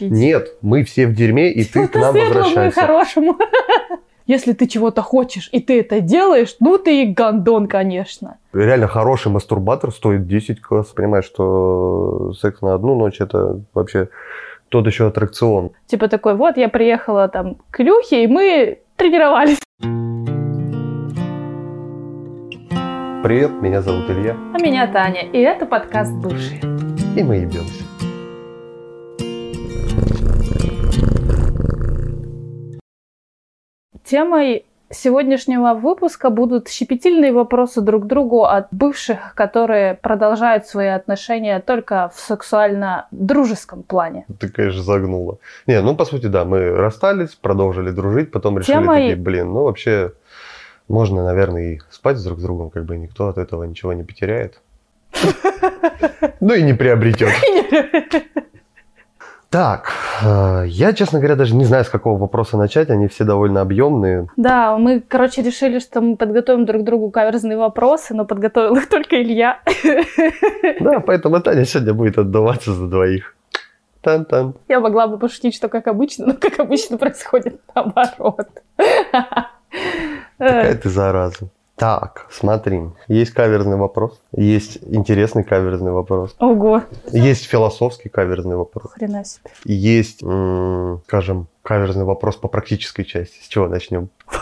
Нет, мы все в дерьме, и ты к нам возвращайся. хорошему. Если ты чего-то хочешь, и ты это делаешь, ну ты и гандон, конечно. Реально хороший мастурбатор стоит 10 класс. Понимаешь, что секс на одну ночь это вообще тот еще аттракцион. Типа такой, вот я приехала там к Илюхе, и мы тренировались. Привет, меня зовут Илья, А меня Таня, и это подкаст «Бывшие». и мы ебемся. Темой сегодняшнего выпуска будут щепетильные вопросы друг к другу от бывших, которые продолжают свои отношения только в сексуально-дружеском плане. Ты, конечно, загнула. Не, ну, по сути, да, мы расстались, продолжили дружить, потом решили Тема такие, блин, ну, вообще, можно, наверное, и спать друг с другом, как бы никто от этого ничего не потеряет. Ну и не приобретет. Так, э, я, честно говоря, даже не знаю, с какого вопроса начать. Они все довольно объемные. Да, мы, короче, решили, что мы подготовим друг другу каверзные вопросы, но подготовил их только Илья. Да, поэтому Таня сегодня будет отдуваться за двоих. Тан-тан. Я могла бы пошутить, что как обычно, но как обычно происходит наоборот. Какая ты зараза. Так, смотри. Есть каверзный вопрос. Есть интересный каверзный вопрос. Ого, Есть философский каверзный вопрос. хрена себе. Есть, м, скажем, каверзный вопрос по практической части. С чего начнем?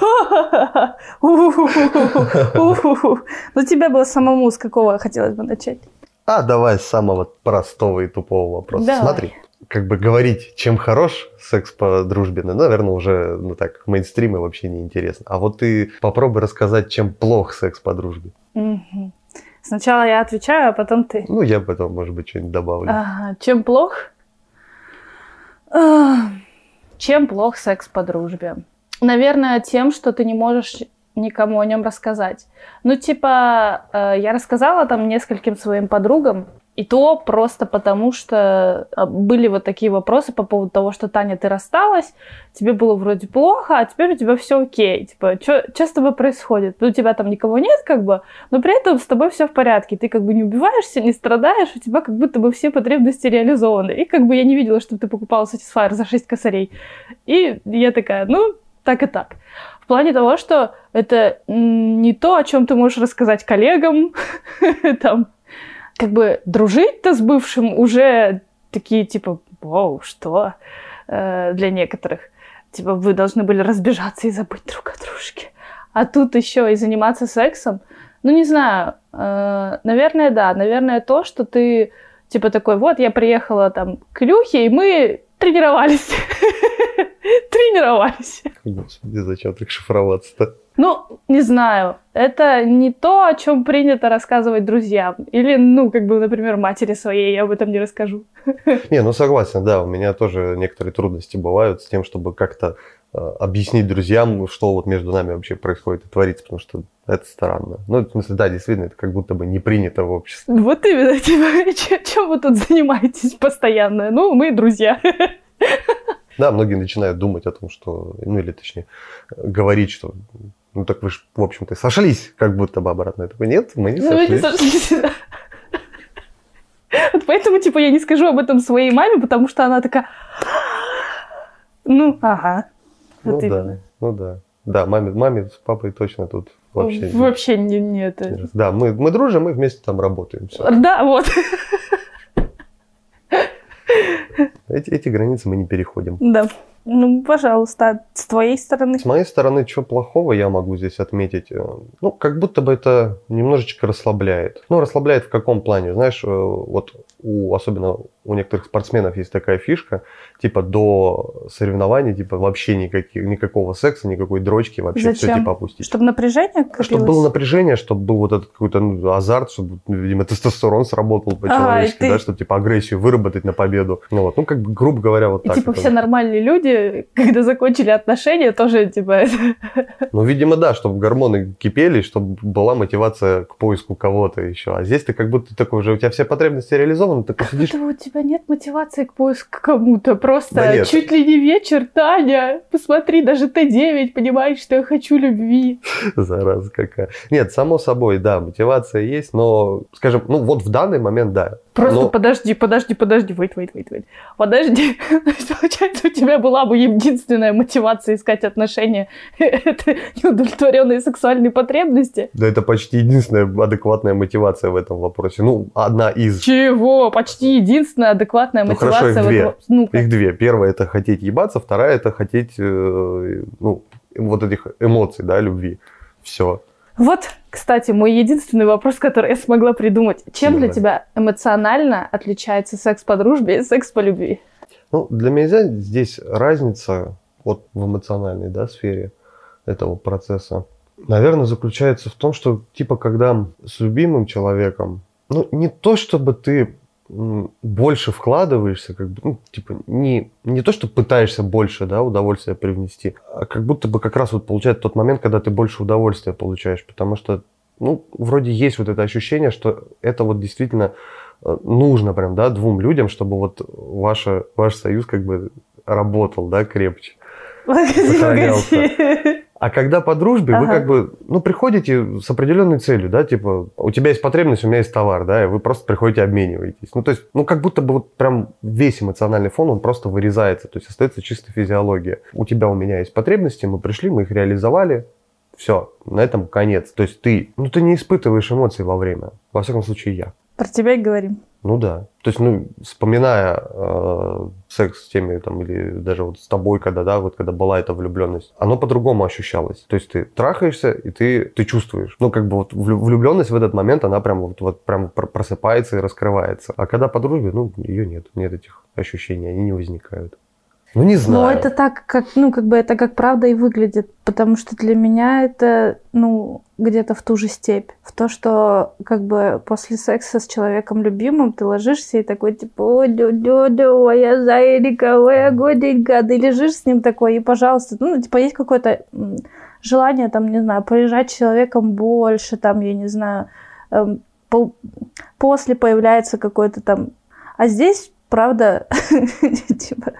Ну, тебе было самому с какого хотелось бы начать? А давай с самого простого и тупого вопроса. Давай. Смотри, как бы говорить, чем хорош секс по дружбе, ну, наверное, уже, ну так, мейнстриме вообще не интересно. А вот ты попробуй рассказать, чем плох секс по дружбе. Сначала я отвечаю, а потом ты. Ну, я потом, может быть, что-нибудь добавлю. Ага, чем плох? Чем плох секс по дружбе? Наверное, тем, что ты не можешь никому о нем рассказать. Ну, типа, э, я рассказала там нескольким своим подругам, и то просто потому, что а, были вот такие вопросы по поводу того, что Таня, ты рассталась, тебе было вроде плохо, а теперь у тебя все окей. Типа, что с тобой происходит? Ну, У тебя там никого нет, как бы, но при этом с тобой все в порядке. Ты как бы не убиваешься, не страдаешь, у тебя как будто бы все потребности реализованы. И как бы я не видела, что ты покупала Satisfyer за 6 косарей. И я такая, ну, так и так. В плане того, что это не то, о чем ты можешь рассказать коллегам, там, как бы дружить-то с бывшим уже такие, типа, вау, что? Э, Для некоторых. Типа, вы должны были разбежаться и забыть друг о дружке. А тут еще и заниматься сексом. Ну, не знаю. э, Наверное, да. Наверное, то, что ты, типа, такой, вот, я приехала там к Илюхе, и мы тренировались. Тренировались. Господи, зачем так шифроваться-то? Ну, не знаю. Это не то, о чем принято рассказывать друзьям. Или, ну, как бы, например, матери своей я об этом не расскажу. Не, ну согласен, да, у меня тоже некоторые трудности бывают с тем, чтобы как-то э, объяснить друзьям, что вот между нами вообще происходит и творится, потому что это странно. Ну, в смысле, да, действительно, это как будто бы не принято в обществе. Вот именно, типа, чем вы тут занимаетесь постоянно? Ну, мы друзья. Да, многие начинают думать о том, что, ну или точнее, говорить, что ну так вы же, в общем-то, сошлись, как будто бы обратно. Я такой, нет, мы не Ну, мы не сошлись. сошлись, да. Вот поэтому, типа, я не скажу об этом своей маме, потому что она такая... Ну, ага. Ну Вот да, именно. ну да. Да, маме, маме с папой точно тут вообще... Вообще не, не это. Да, мы, мы дружим, мы вместе там работаем. всё. Да, вот. Эти, эти границы мы не переходим. Да. Ну, пожалуйста, с твоей стороны. С моей стороны, что плохого я могу здесь отметить? Э, Ну, как будто бы это немножечко расслабляет. Ну, расслабляет в каком плане? Знаешь, э, вот у, особенно у некоторых спортсменов есть такая фишка, типа до соревнований, типа вообще никаких, никакого секса, никакой дрочки, вообще все Зачем? типа опустить. Чтобы напряжение копилось? Чтобы было напряжение, чтобы был вот этот какой-то ну, азарт, чтобы, видимо, тестостерон сработал по-человечески, и ты- да, чтобы типа агрессию выработать на победу. Ну вот, ну как бы, грубо говоря, вот И так. типа это. все нормальные люди, когда закончили отношения, тоже типа... Ну, видимо, да, чтобы гормоны кипели, чтобы была мотивация к поиску кого-то еще. А здесь ты как будто такой уже, у тебя все потребности реализованы, ты посидишь. Тебя нет мотивации к поиску кому-то. Просто Да нет. чуть ли не вечер, Таня, посмотри, даже Т9 понимаешь, что я хочу любви. Зараза какая. Нет, само собой, да, мотивация есть, но, скажем, ну вот в данный момент, да, Просто Но- подожди, подожди, подожди, wait, wait, wait, wait. Подожди. Получается, у тебя была бы единственная мотивация искать отношения. Это неудовлетворенные сексуальные потребности. Да это почти единственная адекватная мотивация в этом вопросе. Ну, одна из. Чего? Почти единственная адекватная Ну, хорошо, мотивация их в две. этом. Ну-ка. Их две. Первая это хотеть ебаться, вторая это хотеть, э, ну, вот этих эмоций, да, любви. Все. Вот, кстати, мой единственный вопрос, который я смогла придумать. Чем для Давай. тебя эмоционально отличается секс по дружбе и секс по любви? Ну, для меня здесь разница вот в эмоциональной да, сфере этого процесса, наверное, заключается в том, что типа когда с любимым человеком, ну, не то чтобы ты больше вкладываешься, как бы, ну, типа, не, не то, что пытаешься больше, да, удовольствия привнести, а как будто бы как раз вот получается тот момент, когда ты больше удовольствия получаешь, потому что, ну, вроде есть вот это ощущение, что это вот действительно э, нужно прям, да, двум людям, чтобы вот ваша, ваш союз как бы работал, да, крепче. Погоди, погоди. А когда по дружбе, вы Ага. как бы, ну, приходите с определенной целью, да, типа, у тебя есть потребность, у меня есть товар, да, и вы просто приходите, обмениваетесь. Ну, то есть, ну, как будто бы вот прям весь эмоциональный фон, он просто вырезается, то есть остается чисто физиология. У тебя, у меня есть потребности, мы пришли, мы их реализовали, все, на этом конец. То есть ты, ну, ты не испытываешь эмоций во время, во всяком случае я. Про тебя и говорим. Ну да. То есть, ну, вспоминая э, секс с теми, там, или даже вот с тобой, когда, да, вот когда была эта влюбленность, оно по-другому ощущалось. То есть ты трахаешься, и ты, ты чувствуешь. Ну, как бы вот влю- влюбленность в этот момент, она прям вот, вот прям пр- просыпается и раскрывается. А когда по дружбе, ну, ее нет. Нет этих ощущений, они не возникают. Ну, не знаю. Но это так, как, ну, как бы это как правда и выглядит, потому что для меня это, ну, где-то в ту же степь. В то, что как бы после секса с человеком любимым ты ложишься и такой, типа, ой, дю дю дю моя зайка, моя годенька, ты лежишь с ним такой, и, пожалуйста, ну, типа, есть какое-то желание, там, не знаю, полежать с человеком больше, там, я не знаю, эм, пол- после появляется какой-то там... А здесь, правда, типа.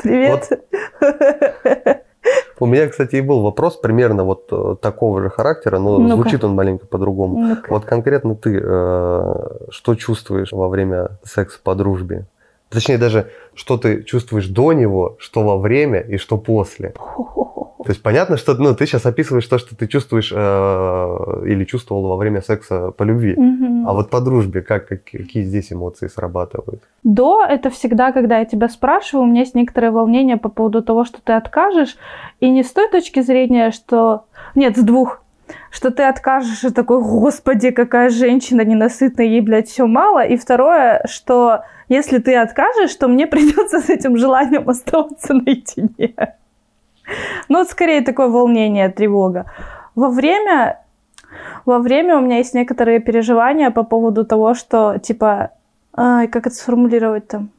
Привет. У меня, кстати, и был вопрос примерно вот э, такого же характера, но Ну-ка. звучит он маленько по-другому. Ну-ка. Вот конкретно ты э, что чувствуешь во время секса по дружбе? Точнее, даже что ты чувствуешь до него, что во время и что после. То есть понятно, что ну, ты сейчас описываешь то, что ты чувствуешь э, или чувствовал во время секса по любви. Мгм. А вот по дружбе, как, как- какие здесь эмоции срабатывают? До это всегда, когда я тебя спрашиваю, у меня есть некоторое волнение по поводу того, что ты откажешь. И не с той точки зрения, что... Нет, с двух. Что ты откажешь и такой, господи, какая женщина ненасытная, ей, блядь, все мало. И второе, что если ты откажешь, то мне придется с этим желанием оставаться наедине. Ну, вот скорее такое волнение, тревога. Во время, во время у меня есть некоторые переживания по поводу того, что, типа, ай, как это сформулировать там?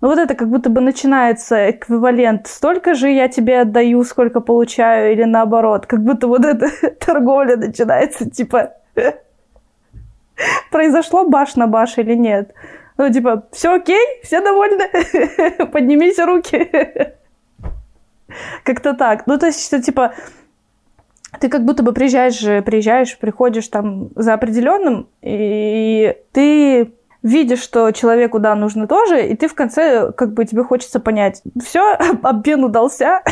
Ну вот это как будто бы начинается эквивалент. Столько же я тебе отдаю, сколько получаю, или наоборот. Как будто вот эта торговля начинается, типа, произошло баш на баш или нет. Ну, типа, все окей, все довольны, поднимите руки. Как-то так. Ну, то есть, что, типа, ты как будто бы приезжаешь, приезжаешь, приходишь там за определенным, и ты видишь, что человеку, да, нужно тоже, и ты в конце, как бы, тебе хочется понять, все, обмен удался,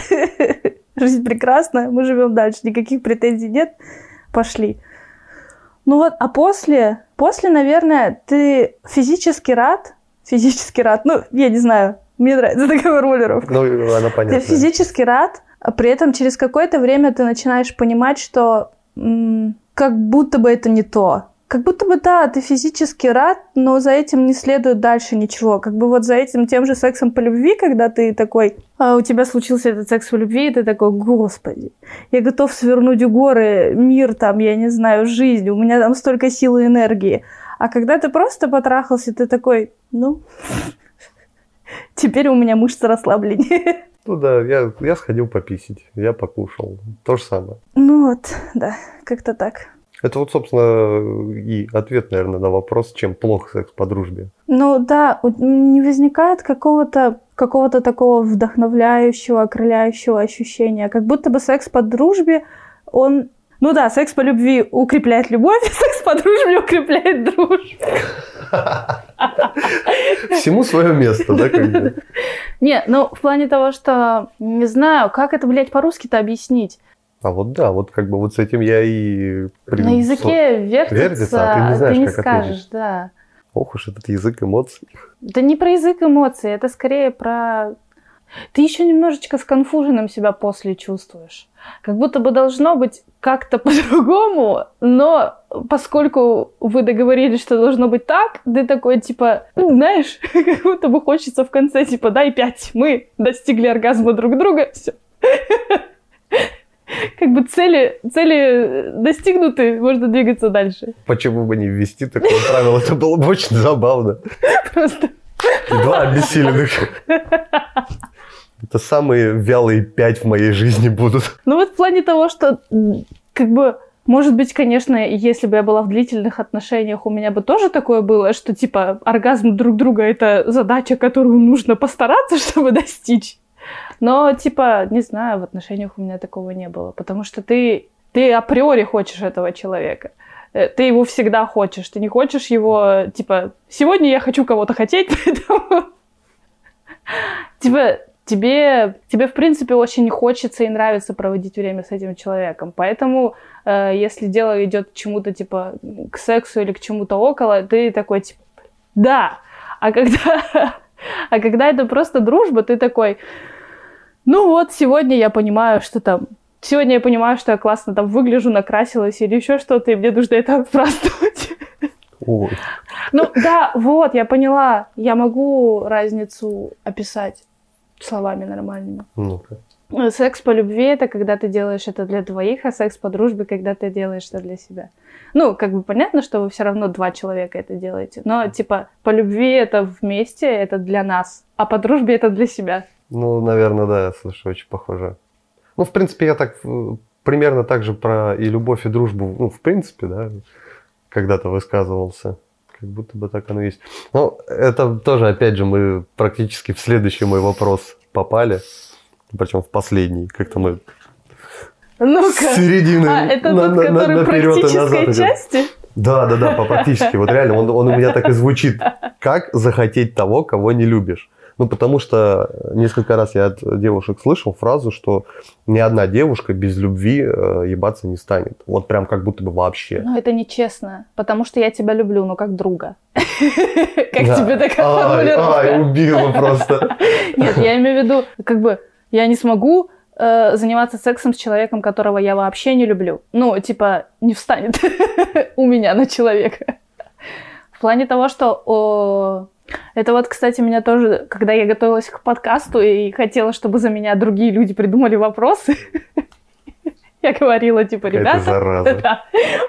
жизнь прекрасна, мы живем дальше, никаких претензий нет, пошли. Ну вот, а после, после, наверное, ты физически рад, физически рад, ну, я не знаю, мне нравится такая формулировка. Ну, она понятна. Ты физически рад, а при этом через какое-то время ты начинаешь понимать, что м, как будто бы это не то. Как будто бы, да, ты физически рад, но за этим не следует дальше ничего. Как бы вот за этим тем же сексом по любви, когда ты такой, а, у тебя случился этот секс по любви, и ты такой, господи, я готов свернуть горы, мир там, я не знаю, жизнь, у меня там столько сил и энергии. А когда ты просто потрахался, ты такой, ну, теперь у меня мышцы расслабленнее. Ну да, я, я сходил пописить, я покушал. То же самое. Ну вот, да, как-то так. Это вот, собственно, и ответ, наверное, на вопрос, чем плох секс по дружбе. Ну да, не возникает какого-то какого-то такого вдохновляющего, окрыляющего ощущения. Как будто бы секс по дружбе, он Ну да, секс по любви укрепляет любовь, а секс по дружбе укрепляет дружбу. Всему свое место, да, как бы? Не, ну в плане того, что не знаю, как это, блядь, по-русски-то объяснить. А вот да, вот как бы вот с этим я и... при- На языке вертится, вертится, а ты не знаешь, как скажешь, ответить. да. Ох уж этот язык эмоций. Да не про язык эмоций, это скорее про... Ты еще немножечко сконфуженным себя после чувствуешь. Как будто бы должно быть как-то по-другому, но поскольку вы договорились, что должно быть так, ты такой, типа, ну, знаешь, как будто бы хочется в конце, типа, дай пять, мы достигли оргазма друг друга, все. Как бы цели, цели достигнуты, можно двигаться дальше. Почему бы не ввести такое правило? Это было бы очень забавно. Просто И два обессиленных. Это самые вялые пять в моей жизни будут. Ну вот в плане того, что как бы может быть, конечно, если бы я была в длительных отношениях, у меня бы тоже такое было, что типа оргазм друг друга это задача, которую нужно постараться, чтобы достичь. Но типа, не знаю, в отношениях у меня такого не было, потому что ты, ты априори хочешь этого человека. Э, Ты его всегда хочешь, ты не хочешь его, типа, сегодня я хочу кого-то хотеть, поэтому... Типа, тебе, тебе, в принципе, очень хочется и нравится проводить время с этим человеком. Поэтому, э, если дело идет к чему-то, типа, к сексу или к чему-то около, ты такой, типа, да. А когда, а когда это просто дружба, ты такой, ну вот, сегодня я понимаю, что там... Сегодня я понимаю, что я классно там выгляжу, накрасилась или еще что-то, и мне нужно это отпраздновать. Ой. Ну да, вот, я поняла. Я могу разницу описать словами нормальными. Ну-ка. Секс по любви это когда ты делаешь это для двоих, а секс по дружбе, когда ты делаешь это для себя. Ну, как бы понятно, что вы все равно два человека это делаете. Но, типа, по любви это вместе, это для нас, а по дружбе это для себя. Ну, наверное, да, слушай, очень похоже. Ну, в принципе, я так э, примерно так же про и любовь, и дружбу, ну, в принципе, да, когда-то высказывался. Как будто бы так оно и есть. Ну, это тоже, опять же, мы практически в следующий мой вопрос попали. Причем в последний. Как-то мы с Ну-ка. середины А, это на- тот, на- на- который наперёд и назад идет. части? Да, да, да, по практически. Вот реально, он, он у меня так и звучит. Как захотеть того, кого не любишь? Ну, потому что несколько раз я от девушек слышал фразу, что ни одна девушка без любви э, ебаться не станет. Вот прям как будто бы вообще. Ну, это нечестно, потому что я тебя люблю, но как друга. Как тебе такая формулировка? ай, убила просто. Нет, я имею в виду, как бы, я не смогу э, заниматься сексом с человеком, которого я вообще не люблю. Ну, типа, не встанет у меня на человека. В плане того, что... о, Это вот, кстати, меня тоже, когда я готовилась к подкасту и хотела, чтобы за меня другие люди придумали вопросы, я говорила, типа, ребята, да.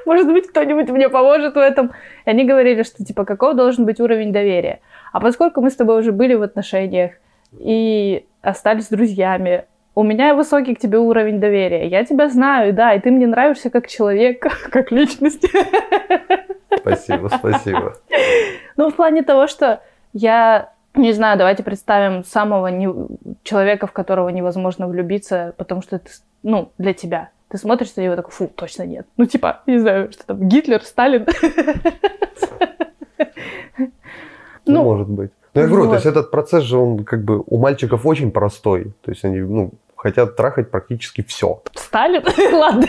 Может быть, кто-нибудь мне поможет в этом. И они говорили, что, типа, каков должен быть уровень доверия. А поскольку мы с тобой уже были в отношениях и остались друзьями, у меня высокий к тебе уровень доверия. Я тебя знаю, да, и ты мне нравишься как человек, как личность. Спасибо, спасибо. Ну, в плане того, что я не знаю, давайте представим самого не- человека, в которого невозможно влюбиться, потому что это, ну, для тебя. Ты смотришь на него такой, фу, точно нет. Ну, типа, не знаю, что там, Гитлер, Сталин. Ну, Ну, может быть. Ну, я говорю, то есть этот процесс же, он как бы у мальчиков очень простой. То есть они, ну, хотят трахать практически все. Сталин? Ладно.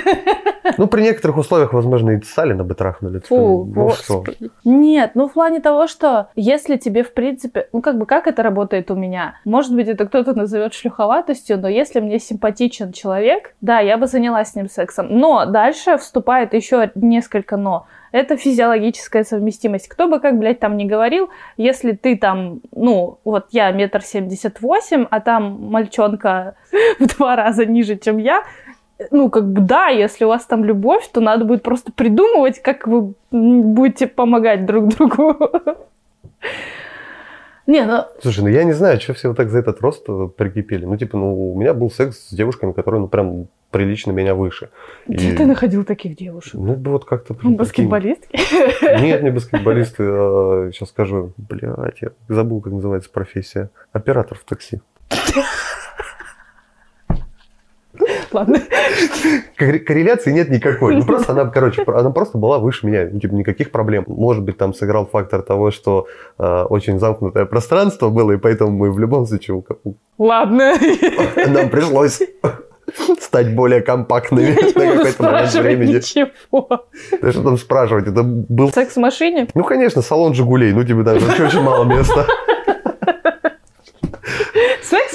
Ну, при некоторых условиях, возможно, и Сталина бы трахнули. Фу, ну, что? Нет, ну в плане того, что если тебе, в принципе, ну как бы как это работает у меня? Может быть, это кто-то назовет шлюховатостью, но если мне симпатичен человек, да, я бы занялась с ним сексом. Но дальше вступает еще несколько но. Это физиологическая совместимость. Кто бы как, блядь, там ни говорил, если ты там, ну, вот я метр семьдесят восемь, а там мальчонка в два раза ниже, чем я, ну, как бы, да, если у вас там любовь, то надо будет просто придумывать, как вы будете помогать друг другу. Не, ну, Слушай, ну я не знаю, что все вот так за этот рост э, прикипели. Ну, типа, ну, у меня был секс с девушками, которые, ну, прям прилично меня выше. где И- ты находил таких девушек? Ну, вот как-то... Ну. Баскетболистки? Нет, не баскетболисты. а, сейчас скажу. Блядь, я забыл, как называется профессия. Оператор в такси. Ладно. Кор- Корреляции нет никакой. Ну, просто она, короче, она просто была выше меня. Ну, типа, никаких проблем. Может быть, там сыграл фактор того, что э, очень замкнутое пространство было, и поэтому мы в любом случае Ладно. нам пришлось стать более компактными на буду какой-то момент времени. ничего. Да что там спрашивать? Это был Секс в машине? Ну, конечно, салон «Жигулей». Ну, тебе даже вообще очень мало места.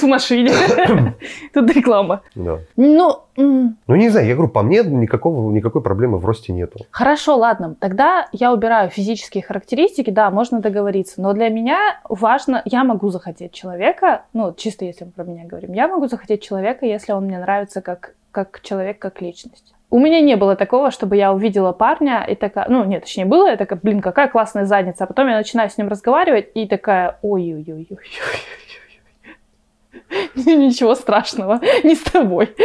В машине. Тут реклама. Да. Ну, Ну, не знаю, я говорю, по мне никакого, никакой проблемы в росте нету. хорошо, ладно. Тогда я убираю физические характеристики. Да, можно договориться. Но для меня важно, я могу захотеть человека, ну, чисто если мы про меня говорим, я могу захотеть человека, если он мне нравится как, как человек, как личность. У меня не было такого, чтобы я увидела парня и такая, ну, нет, точнее, было, я такая, блин, какая классная задница. А потом я начинаю с ним разговаривать и такая, ой-ой-ой-ой. Ничего страшного, не с тобой.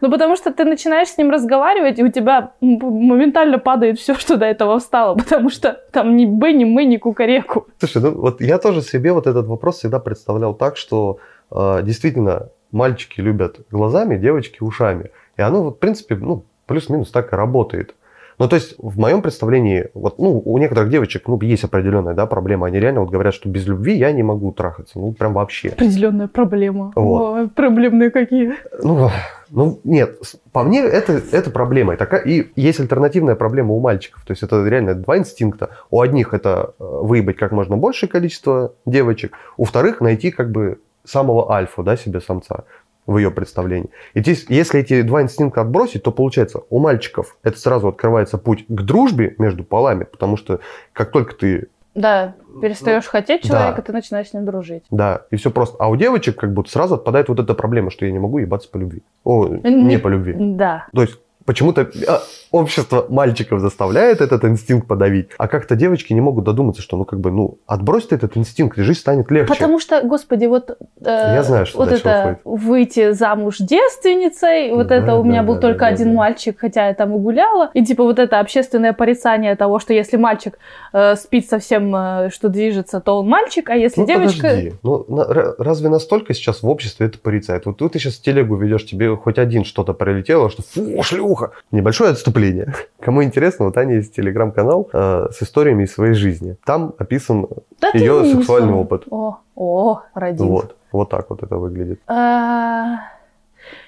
Ну, потому что ты начинаешь с ним разговаривать, и у тебя моментально падает все, что до этого встало, потому что там ни бы, ни мы, ни кукареку. Слушай, ну вот я тоже себе вот этот вопрос всегда представлял так, что э, действительно мальчики любят глазами, девочки ушами. И оно, вот, в принципе, ну, плюс-минус так и работает. Ну, то есть, в моем представлении, вот, ну, у некоторых девочек, ну, есть определенная, да, проблема. Они реально вот говорят, что без любви я не могу трахаться. Ну, прям вообще. Определенная проблема. Вот. Ой, проблемные какие. Ну, ну, нет, по мне это, это проблема. И, такая, и есть альтернативная проблема у мальчиков. То есть это реально два инстинкта. У одних это э, выебать как можно большее количество девочек, у вторых найти как бы самого альфа, да, себе самца в ее представлении. И здесь, если эти два инстинкта отбросить, то получается, у мальчиков это сразу открывается путь к дружбе между полами, потому что как только ты Да, перестаешь хотеть да. человека, ты начинаешь с ним дружить. да, и все просто. А у девочек как будто сразу отпадает вот эта проблема, что я не могу ебаться по любви. О, не по любви. Да. То есть почему-то а, общество мальчиков заставляет этот инстинкт подавить, а как-то девочки не могут додуматься, что ну как бы ну отбрось ты этот инстинкт, и жизнь станет легче. Потому что, господи, вот, э, Я знаю, что вот это выйти замуж девственницей, вот Да, это у меня да, был да, только да, один да. мальчик, хотя я там и гуляла, и типа вот это общественное порицание того, что если мальчик э, спит совсем, э, что движется, то он мальчик, а если Ну, девочка... подожди. Ну, на- ра- разве настолько сейчас в обществе это порицает? Вот ты сейчас телегу ведешь, тебе хоть один что-то прилетело, что фу, шлюха. Небольшое отступление. Кому интересно, вот Таня есть телеграм-канал э, с историями из своей жизни. Там описан Да ее сексуальный опыт. О, о, родился. Вот. Вот так вот это выглядит. А,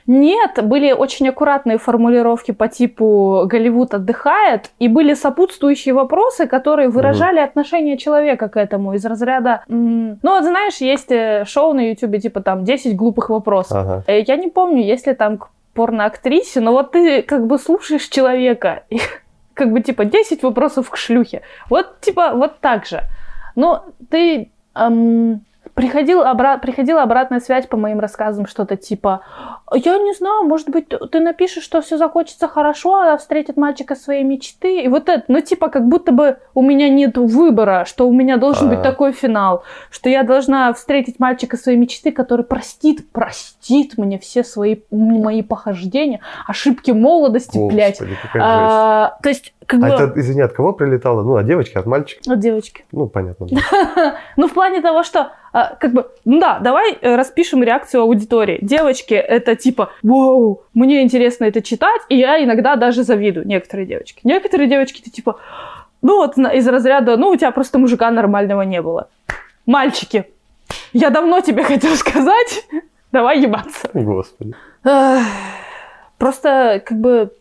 Нет, были очень аккуратные формулировки по типу «Голливуд отдыхает», и были сопутствующие вопросы, которые выражали отношение человека к этому из разряда... Ну, вот знаешь, есть э, шоу на Ютубе типа там «10 глупых вопросов». Ага. Э, Я не помню, есть ли там к порноактрисе, но вот ты как бы слушаешь человека, и как бы типа 10 вопросов к шлюхе. Вот типа вот так же. Но ты эм, приходил обра- приходила обратная связь по моим рассказам, что-то типа я не знаю, может быть, ты- напишешь, что все закончится хорошо, она встретит мальчика своей мечты. И вот это, ну, типа, как будто бы у меня нет выбора, что у меня должен быть А. такой финал, что я должна встретить мальчика своей мечты, который простит, простит мне все свои мои похождения, ошибки молодости, блядь. Господи, жесть. А, то есть, как А бы... это, извини, от кого прилетало? Ну, от девочки, от мальчика? От девочки. Ну, понятно. Ну, в плане того, что, а, как бы, ну да, давай э, распишем реакцию аудитории. Девочки, это типа, вау, мне интересно это читать, и я иногда даже завидую некоторые девочки. Некоторые девочки, ты типа, ну вот из разряда, ну у тебя просто мужика нормального не было. Мальчики, я давно тебе хотел сказать, давай ебаться. Господи. Просто, как бы,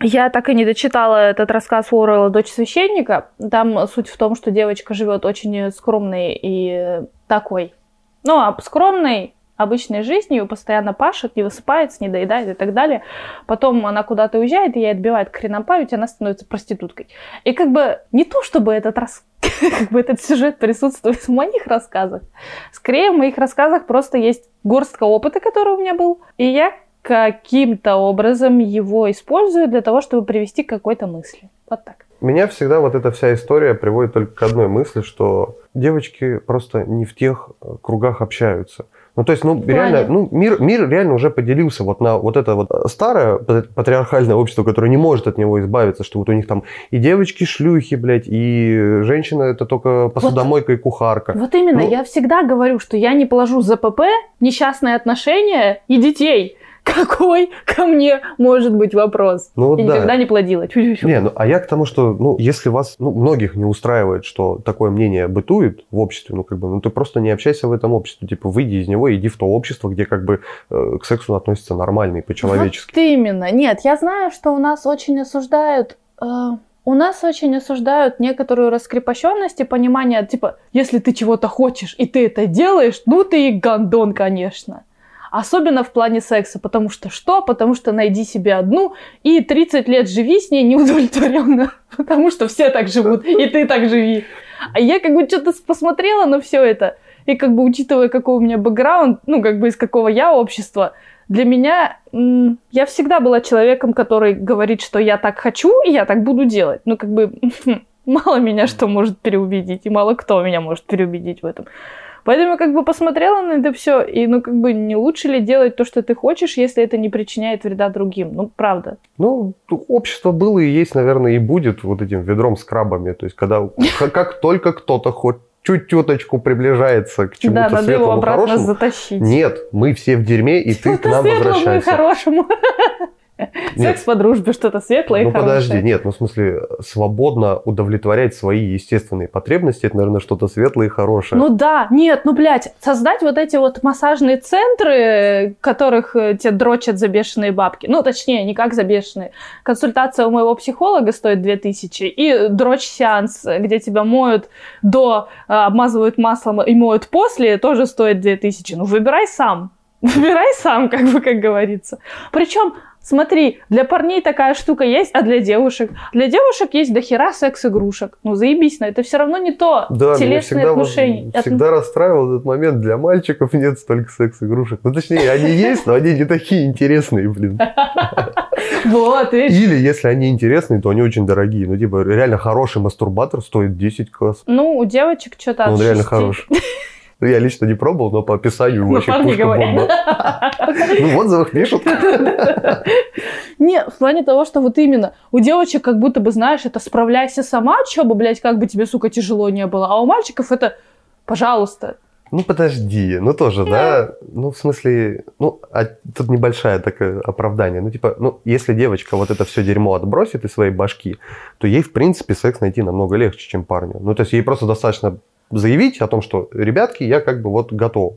я так и не дочитала этот рассказ Уоррелла «Дочь священника». Там суть в том, что девочка живет очень скромной и такой, ну, а скромной, обычной жизнью, постоянно пашет, не высыпается, не доедает и так далее. Потом она куда-то уезжает, и ей отбивает хренам память, и она становится проституткой. И как бы не то, чтобы этот раз как бы этот сюжет присутствует в моих рассказах. Скорее, в моих рассказах просто есть горстка опыта, который у меня был, и я каким-то образом его использую для того, чтобы привести к какой-то мысли. Вот так. Меня всегда вот эта вся история приводит только к одной мысли, что девочки просто не в тех э, кругах общаются. Ну, то есть, ну, реально, ну, мир, мир реально уже поделился вот на вот это вот старое патри- патриархальное общество, которое не может от него избавиться, что вот у них там и девочки шлюхи, блядь, и женщина это только посудомойка и кухарка. Вот именно, Ну- я всегда говорю, что я не положу ЗПП, несчастные отношения и детей. Какой ко мне может быть вопрос? Ну, я да. никогда не плодила. Тьфу-тьфу-тьфу. Не, ну а я к тому, что, ну, если вас, ну, многих не устраивает, что такое мнение бытует в обществе, ну, как бы, ну, ты просто не общайся в этом обществе, типа, выйди из него, иди в то общество, где, как бы, э, к сексу относятся нормально и по-человечески. Вот именно. Нет, я знаю, что у нас очень осуждают... э, у нас очень осуждают некоторую раскрепощенность и понимание, типа, если ты чего-то хочешь и ты это делаешь, ну ты и гандон, конечно. Особенно в плане секса, потому что что? Потому что найди себе одну и 30 лет живи с ней неудовлетворенно, потому что все так живут, и ты так живи. А я как бы что-то посмотрела на все это, и как бы учитывая, какой у меня бэкграунд, ну как бы из какого я общества, для меня я всегда была человеком, который говорит, что я так хочу, и я так буду делать. Ну как бы мало меня что может переубедить, и мало кто меня может переубедить в этом. Поэтому я как бы посмотрела на это все, и ну как бы не лучше ли делать то, что ты хочешь, если это не причиняет вреда другим? Ну, правда. Ну, общество было и есть, наверное, и будет вот этим ведром с крабами. То есть, когда как- только кто-то хоть чуть-чуточку приближается к да, чему-то надо его светлому, обратно хорошему, затащить. нет, мы все в дерьме, и ты к нам возвращайся. хорошему. Секс по дружбе, что-то светлое и Ну хорошее. подожди, нет, ну в смысле, свободно удовлетворять свои естественные потребности, это, наверное, что-то светлое и хорошее. Ну да, нет, ну, блядь, создать вот эти вот массажные центры, которых э, те дрочат за бешеные бабки. Ну, точнее, не как за бешеные. Консультация у моего психолога стоит 2000, и дрочь-сеанс, где тебя моют до, э, обмазывают маслом и моют после, тоже стоит 2000. Ну, выбирай сам. Выбирай сам, как бы, как говорится. Причем, смотри, для парней такая штука есть, а для девушек? Для девушек есть дохера секс-игрушек. Ну, заебись, но это все равно не то. Да, меня Телесные всегда, вот- отношения. всегда расстраивал этот момент. Для мальчиков нет столько секс-игрушек. Ну, точнее, они есть, но они не такие интересные, блин. Вот, видишь. Или, если они интересные, то они очень дорогие. Ну, типа, реально хороший мастурбатор стоит 10 касс. Ну, у девочек что-то Ну, от он реально хороший. Ну, я лично не пробовал, но по описанию Ну, вообще пушка бомба. Ну, в отзывах пишут. Не, в плане того, что вот именно у девочек как будто бы, знаешь, это справляйся сама, чё бы, блядь, как бы тебе, сука, тяжело не было. А у мальчиков это, пожалуйста. Ну, подожди, ну тоже, да? Ну, в смысле, ну, а тут небольшое такое оправдание. Ну, типа, ну, если девочка вот это все дерьмо отбросит из своей башки, то ей, в принципе, секс найти намного легче, чем парню. Ну, то есть ей просто достаточно заявить о том, что, ребятки, я как бы вот готов.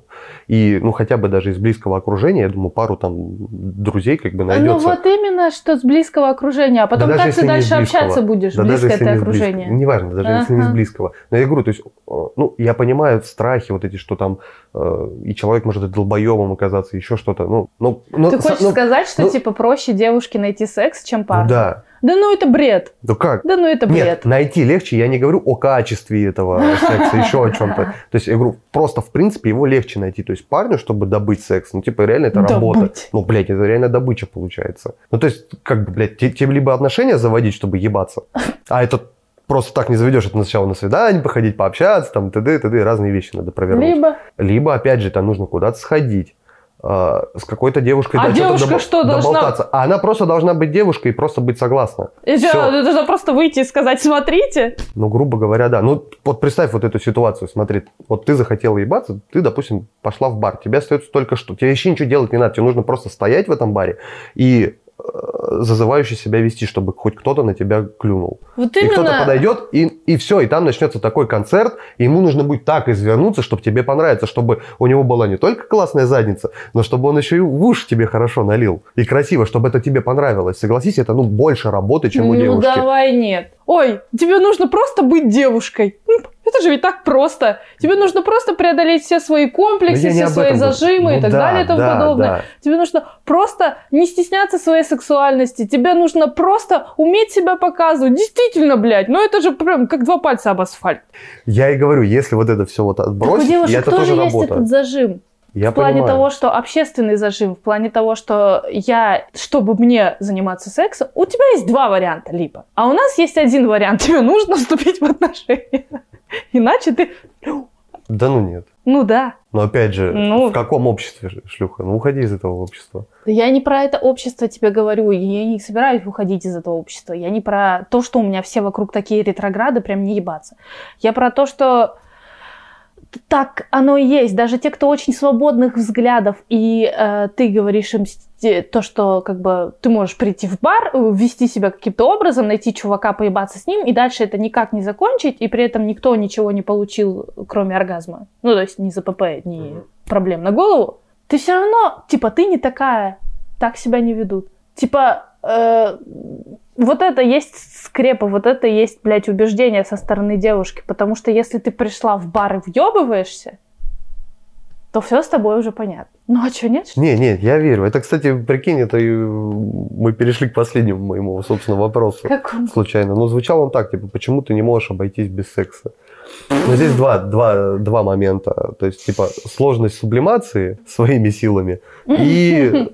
И, ну, хотя бы даже из близкого окружения, я думаю, пару там друзей как бы найдется. Ну вот именно, что с близкого окружения. А потом Да как ты дальше общаться будешь? Да Близкое это не окружение. Неважно, даже если не из Ага. близкого. Но я говорю, то есть, э, ну, я понимаю страхи вот эти, что там э, и человек может и долбоебом оказаться, еще что-то. Ну, ну, ну, Ты с- хочешь ну, сказать, что ну- типа проще девушке найти секс, чем парню? Да. Да ну это бред. Ну как? Да ну это Нет, бред. найти легче, я не говорю о качестве этого секса, еще о чем-то. То есть я говорю, просто в принципе его легче найти. То есть парню, чтобы добыть секс, ну типа реально это работа. Ну, блядь, это реально добыча получается. Ну, то есть, как бы, блядь, те- тебе либо отношения заводить, чтобы ебаться, а это просто так не заведешь, это сначала на свидание походить, пообщаться, там, т.д., т.д., разные вещи надо провернуть. Либо Либо, опять же, там нужно куда-то сходить, с какой-то девушкой А да, девушка доба- что, должна- доболтаться. А она просто должна быть девушкой и просто быть согласна. И ты должна просто выйти и сказать, смотрите. Ну, грубо говоря, да. Ну, вот представь вот эту ситуацию, смотри, вот ты захотела ебаться, ты, допустим, пошла в бар, тебе остается только что, тебе вообще ничего делать не надо, тебе нужно просто стоять в этом баре и э, зазывающе себя вести, чтобы хоть кто-то на тебя клюнул. Вот И кто-то именно. подойдет, и, и все, и там начнется такой концерт, и ему нужно будет так извернуться, чтобы тебе понравится, чтобы у него была не только классная задница, но чтобы он еще и в уши тебе хорошо налил. И красиво, чтобы это тебе понравилось. Согласись, это ну больше работы, чем у ну девушки. давай нет. Ой, тебе нужно просто быть девушкой. Это же ведь так просто. Тебе нужно просто преодолеть все свои комплексы, все свои зажимы Ну и так да, далее и тому да, подобное. да. Тебе нужно просто не стесняться своей сексуальности. Тебе нужно просто уметь себя показывать. Действительно, блядь. Ну это же прям как два пальца об асфальт. Я и говорю, если вот это все вот Так у отбросить, девушек это тоже тоже есть работа. этот зажим. Я в плане понимаю. того, что общественный зажим, в плане того, что я, чтобы мне заниматься сексом, у тебя есть два варианта либо. А у нас есть один вариант. Тебе нужно вступить в отношения. Иначе ты... Да ну нет. Ну да. Но опять же, Ну. в каком обществе, шлюха? Ну уходи из этого общества. Я не про это общество тебе говорю, я не собираюсь уходить из этого общества. Я не про то, что у меня все вокруг такие ретрограды, прям не ебаться. Я про то, что так оно и есть. Даже те, кто очень свободных взглядов, и э, ты говоришь им то, что как бы ты можешь прийти в бар, вести себя каким-то образом, найти чувака, поебаться с ним, и дальше это никак не закончить, и при этом никто ничего не получил, кроме оргазма. Ну, то есть ни ЗПП, ни mm-hmm. проблем на голову. Ты все равно, типа, ты не такая, так себя не ведут. Типа, э, вот это есть скрепа, вот это есть, блядь, убеждение со стороны девушки. Потому что если ты пришла в бар и въебываешься, то все с тобой уже понятно. Ну а что, нет? Не, нет, я верю. Это, кстати, прикинь, это мы перешли к последнему моему, собственно, вопросу. Какому? Случайно. Но звучал он так, типа, почему ты не можешь обойтись без секса? Но здесь два, два, два момента. То есть, типа, сложность сублимации своими силами и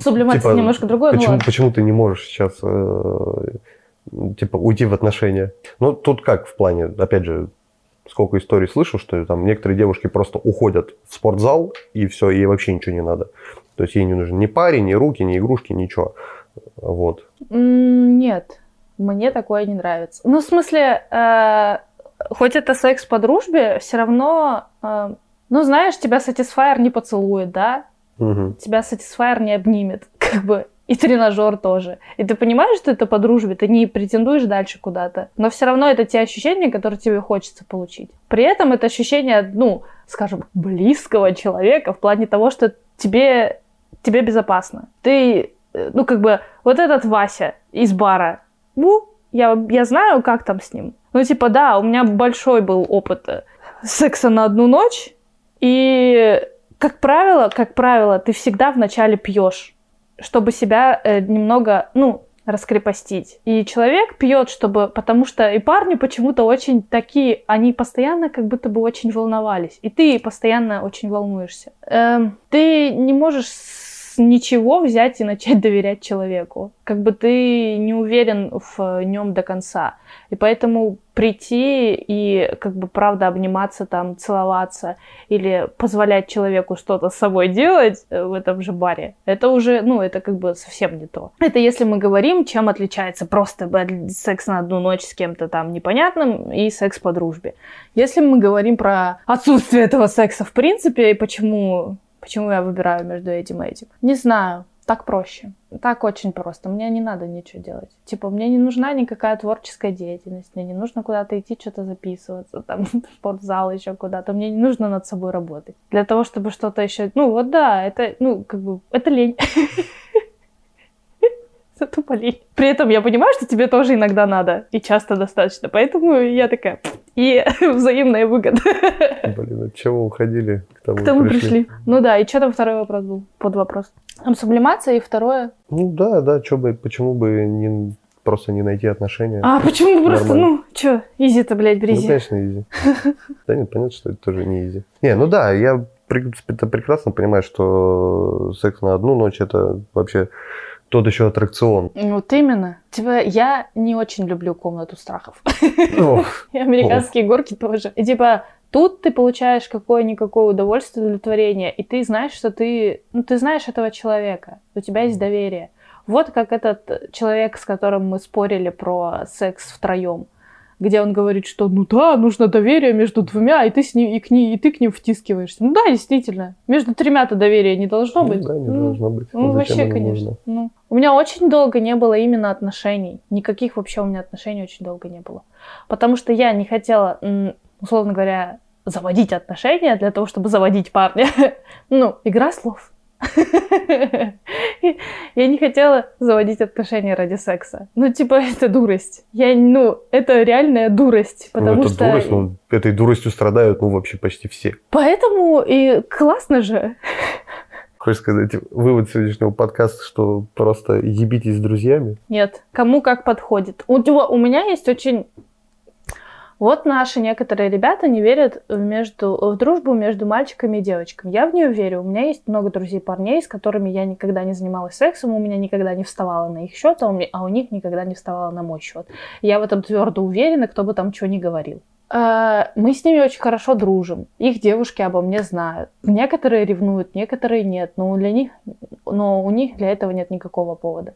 Сублимация типа, немножко другое, почему, ну почему ты не можешь сейчас э, типа уйти в отношения? Ну, тут как в плане, опять же, сколько историй слышу, что там некоторые девушки просто уходят в спортзал, и все, ей вообще ничего не надо. То есть ей не нужен ни парень, ни руки, ни игрушки, ничего. Вот. Нет, мне такое не нравится. Ну, в смысле, э, хоть это секс по дружбе, все равно, э, ну, знаешь, тебя сатисфайер не поцелует, да? Угу. Тебя Satisfyer не обнимет, как бы, и тренажер тоже. И ты понимаешь, что это по дружбе, ты не претендуешь дальше куда-то. Но все равно это те ощущения, которые тебе хочется получить. При этом это ощущение, ну, скажем, близкого человека в плане того, что тебе, тебе безопасно. Ты, э, ну, как бы, вот этот Вася из бара, ну, я, я знаю, как там с ним. Ну, типа, да, у меня большой был опыт э, секса на одну ночь, и как правило, как правило, ты всегда вначале пьешь, чтобы себя э, немного, ну, раскрепостить. И человек пьет, чтобы, потому что и парни почему-то очень такие, они постоянно как будто бы очень волновались, и ты постоянно очень волнуешься. Эм, ты не можешь ничего взять и начать доверять человеку. Как бы ты не уверен в нем до конца. И поэтому прийти и как бы правда обниматься там, целоваться или позволять человеку что-то с собой делать э, в этом же баре, это уже, ну, это как бы совсем не то. Это если мы говорим, чем отличается просто секс на одну ночь с кем-то там непонятным и секс по дружбе. Если мы говорим про отсутствие этого секса в принципе и почему Почему я выбираю между этим и этим? Не знаю. Так проще. Так очень просто. Мне не надо ничего делать. Типа, мне не нужна никакая творческая деятельность. Мне не нужно куда-то идти, что-то записываться, там, в спортзал еще куда-то. Мне не нужно над собой работать. Для того, чтобы что-то еще... Ну, вот да, это, ну, как бы, это лень. Тупо лень. При этом я понимаю, что тебе тоже иногда надо. И часто достаточно. Поэтому я такая, и взаимная выгода. Блин, от чего уходили? К тому, к тому пришли. пришли. Ну да, и что там второй вопрос был? Под вопрос. Там сублимация и второе? Ну да, да, чё бы, почему бы не просто не найти отношения. А почему бы просто, ну, что, изи-то, блядь, бризи? Ну, конечно, изи. Да нет, понятно, что это тоже не изи. Не, ну да, я прекрасно понимаю, что секс на одну ночь это вообще тот еще аттракцион. Вот именно. Типа, я не очень люблю комнату страхов. И американские горки тоже. И типа, тут ты получаешь какое-никакое удовольствие, удовлетворение, и ты знаешь, что ты, ну, ты знаешь этого человека, у тебя есть доверие. Вот как этот человек, с которым мы спорили про секс втроем где он говорит, что ну да, нужно доверие между двумя, и ты с ним, и, к ней, и ты к ним втискиваешься. Ну да, действительно. Между тремя-то доверия не должно ну, быть. Да, не ну, должно быть. Ну, вообще, конечно. Ну. У меня очень долго не было именно отношений. Никаких вообще у меня отношений очень долго не было. Потому что я не хотела, условно говоря, заводить отношения для того, чтобы заводить парня. ну, игра слов. Я не хотела заводить отношения ради секса. Ну, типа, это дурость. Я, ну, это реальная дурость, ну, потому ну, это что... Дурость, ну, этой дуростью страдают, ну, вообще почти все. Поэтому и классно же. Хочешь сказать, вывод сегодняшнего подкаста, что просто ебитесь с друзьями? Нет, кому как подходит. У, у меня есть очень вот наши некоторые ребята не верят в, между, в дружбу между мальчиками и девочками. Я в нее верю. У меня есть много друзей парней, с которыми я никогда не занималась сексом, у меня никогда не вставала на их счет, а у, меня, а у них никогда не вставала на мой счет. Я в этом твердо уверена, кто бы там что ни говорил. А, мы с ними очень хорошо дружим. Их девушки обо мне знают. Некоторые ревнуют, некоторые нет. Но для них, но у них для этого нет никакого повода.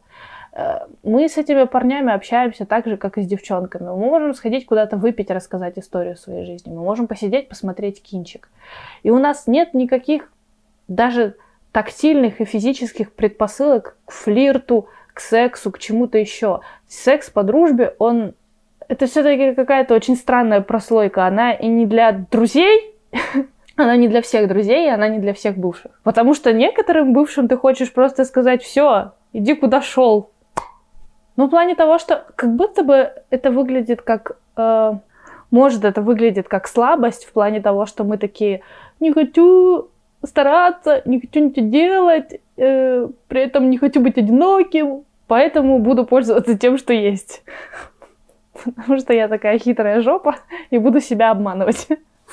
Мы с этими парнями общаемся так же, как и с девчонками. Мы можем сходить куда-то выпить, рассказать историю своей жизни. Мы можем посидеть, посмотреть кинчик. И у нас нет никаких даже тактильных и физических предпосылок к флирту, к сексу, к чему-то еще. Секс по дружбе, он... Это все-таки какая-то очень странная прослойка. Она и не для друзей, она не для всех друзей, она не для всех бывших. Потому что некоторым бывшим ты хочешь просто сказать, все, иди куда шел, ну, в плане того, что как будто бы это выглядит как... Э, может, это выглядит как слабость в плане того, что мы такие, не хочу стараться, не хочу ничего делать, э, при этом не хочу быть одиноким, поэтому буду пользоваться тем, что есть. Потому что я такая хитрая жопа и буду себя обманывать.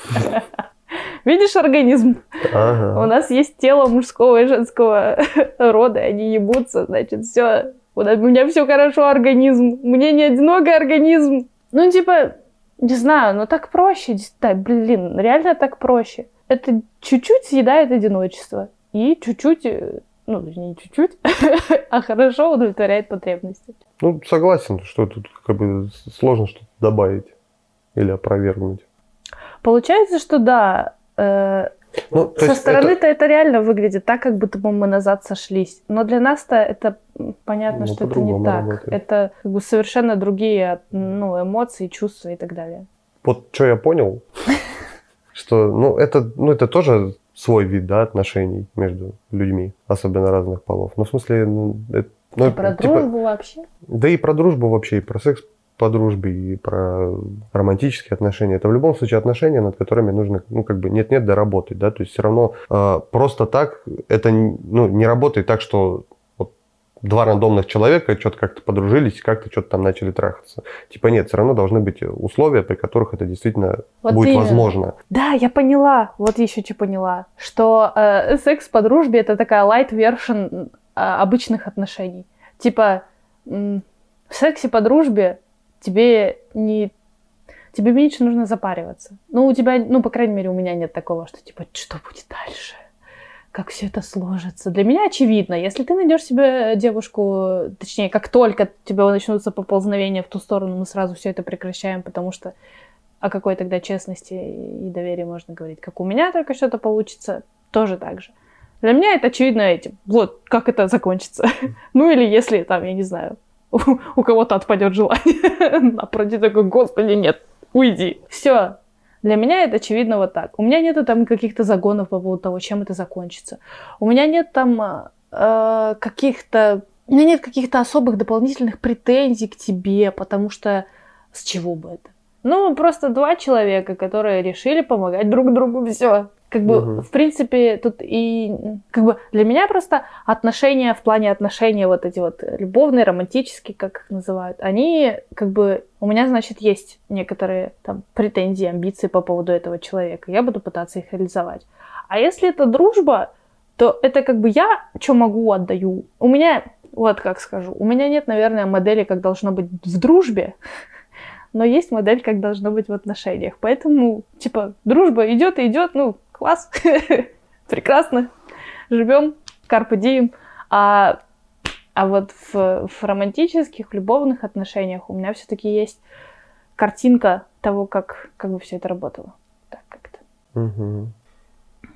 Видишь организм? Ага. У нас есть тело мужского и женского рода, они ебутся, значит, все, у меня все хорошо, организм. Мне не одинокий организм. Ну, типа, не знаю, но так проще. Да, блин, реально так проще. Это чуть-чуть съедает одиночество. И чуть-чуть, э, ну, не чуть-чуть, а хорошо удовлетворяет потребности. Ну, согласен, что тут как бы сложно что-то добавить или опровергнуть. Получается, что да, э, ну, Со стороны-то это... это реально выглядит так, как будто бы мы назад сошлись. Но для нас-то это понятно, ну, что это не так. Работает. Это как бы совершенно другие ну, эмоции, чувства и так далее. Вот что я понял, что ну это, ну, это тоже свой вид да, отношений между людьми, особенно разных полов. Ну, в смысле, ну, это, ну, и про типа, дружбу вообще? Да и про дружбу вообще, и про секс по дружбе и про романтические отношения. Это в любом случае отношения, над которыми нужно, ну, как бы нет-нет доработать, да, то есть все равно э, просто так это ну, не работает так, что вот два рандомных человека что-то как-то подружились, как-то что-то там начали трахаться. Типа нет, все равно должны быть условия, при которых это действительно вот будет именно. возможно. Да, я поняла, вот еще что поняла, что э, секс по дружбе это такая light version э, обычных отношений. Типа в сексе по дружбе тебе не тебе меньше нужно запариваться. Ну, у тебя, ну, по крайней мере, у меня нет такого, что типа, что будет дальше? Как все это сложится? Для меня очевидно, если ты найдешь себе девушку, точнее, как только у тебя начнутся поползновения в ту сторону, мы сразу все это прекращаем, потому что о какой тогда честности и доверии можно говорить? Как у меня только что-то получится, тоже так же. Для меня это очевидно этим. Вот, как это закончится. ну, или если там, я не знаю, у, у кого-то отпадет желание. А пройти такой, господи, нет, уйди. Все. Для меня это очевидно вот так. У меня нету там каких-то загонов по поводу того, чем это закончится. У меня нет там э, каких-то... У меня нет каких-то особых дополнительных претензий к тебе, потому что с чего бы это? Ну, просто два человека, которые решили помогать друг другу, все. Как бы, угу. в принципе, тут и как бы для меня просто отношения в плане отношения вот эти вот любовные, романтические, как их называют, они как бы у меня, значит, есть некоторые там претензии, амбиции по поводу этого человека. Я буду пытаться их реализовать. А если это дружба, то это как бы я что могу отдаю. У меня, вот как скажу, у меня нет, наверное, модели, как должно быть в дружбе, но есть модель, как должно быть в отношениях. Поэтому, типа, дружба идет и идет, ну, класс, прекрасно, живем, карпе дием. А, а вот в, в романтических, любовных отношениях у меня все-таки есть картинка того, как, как бы все это работало. Так как-то. Угу.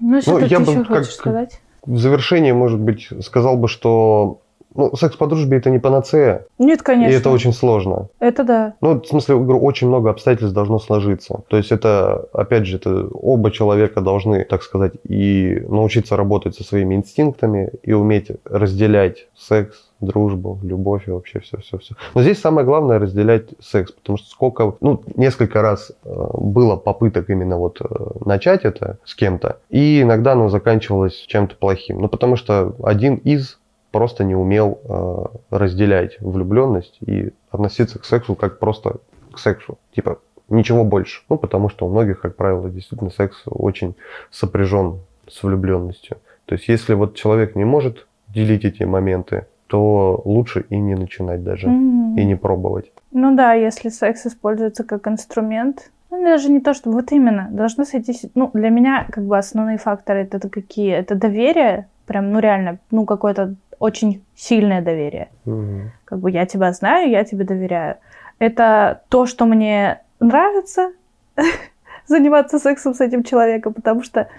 Ну, что ну, ты еще бы, хочешь как, сказать? В завершение, может быть, сказал бы, что ну, секс по дружбе это не панацея. Нет, конечно. И это очень сложно. Это да. Ну, в смысле, очень много обстоятельств должно сложиться. То есть это, опять же, это оба человека должны, так сказать, и научиться работать со своими инстинктами, и уметь разделять секс, дружбу, любовь и вообще все-все-все. Но здесь самое главное разделять секс, потому что сколько, ну, несколько раз э, было попыток именно вот э, начать это с кем-то, и иногда оно заканчивалось чем-то плохим. Ну, потому что один из просто не умел э, разделять влюбленность и относиться к сексу как просто к сексу. Типа, ничего больше. Ну, потому что у многих, как правило, действительно секс очень сопряжен с влюбленностью. То есть, если вот человек не может делить эти моменты, то лучше и не начинать даже, mm-hmm. и не пробовать. Ну да, если секс используется как инструмент, ну, даже не то, что вот именно, должно сойтись, ну, для меня как бы основные факторы это какие? Это доверие, прям, ну, реально, ну, какое-то очень сильное доверие. Мгм. Как бы я тебя знаю, я тебе доверяю. Это то, что мне нравится заниматься сексом с этим человеком, потому что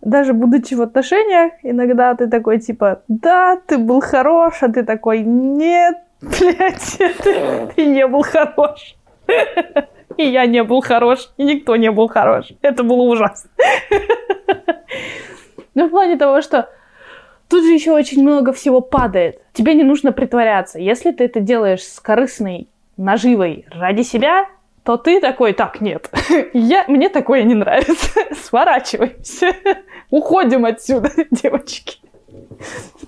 даже будучи в отношениях, иногда ты такой типа, да, ты был хорош, а ты такой, нет, блядь, ты, ты не был хорош. И я не был хорош, и никто не был хорош. Это было ужасно. Ну, в плане того, что тут же еще очень много всего падает. Тебе не нужно притворяться. Если ты это делаешь с корыстной наживой ради себя, то ты такой, так, нет, я, мне такое не нравится, сворачиваемся, уходим отсюда, девочки.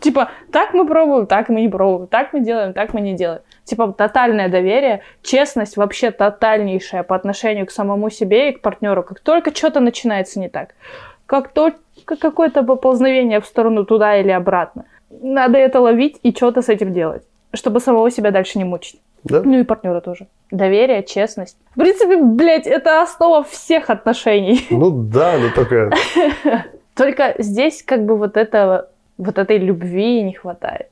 Типа, так мы пробуем, так мы не пробуем, так мы делаем, так мы не делаем. Типа, тотальное доверие, честность вообще тотальнейшая по отношению к самому себе и к партнеру. Как только что-то начинается не так, как только какое-то поползновение в сторону туда или обратно, надо это ловить и что-то с этим делать, чтобы самого себя дальше не мучить. Да? Ну и партнера тоже. Доверие, честность. В принципе, блядь, это основа всех отношений. Ну да, но только Только здесь как бы вот этого, вот этой любви не хватает.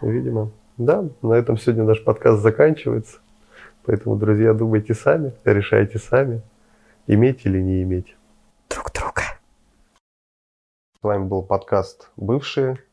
Видимо. Да, на этом сегодня наш подкаст заканчивается. Поэтому, друзья, думайте сами, решайте сами, иметь или не иметь. Друг друга. С вами был подкаст «Бывшие».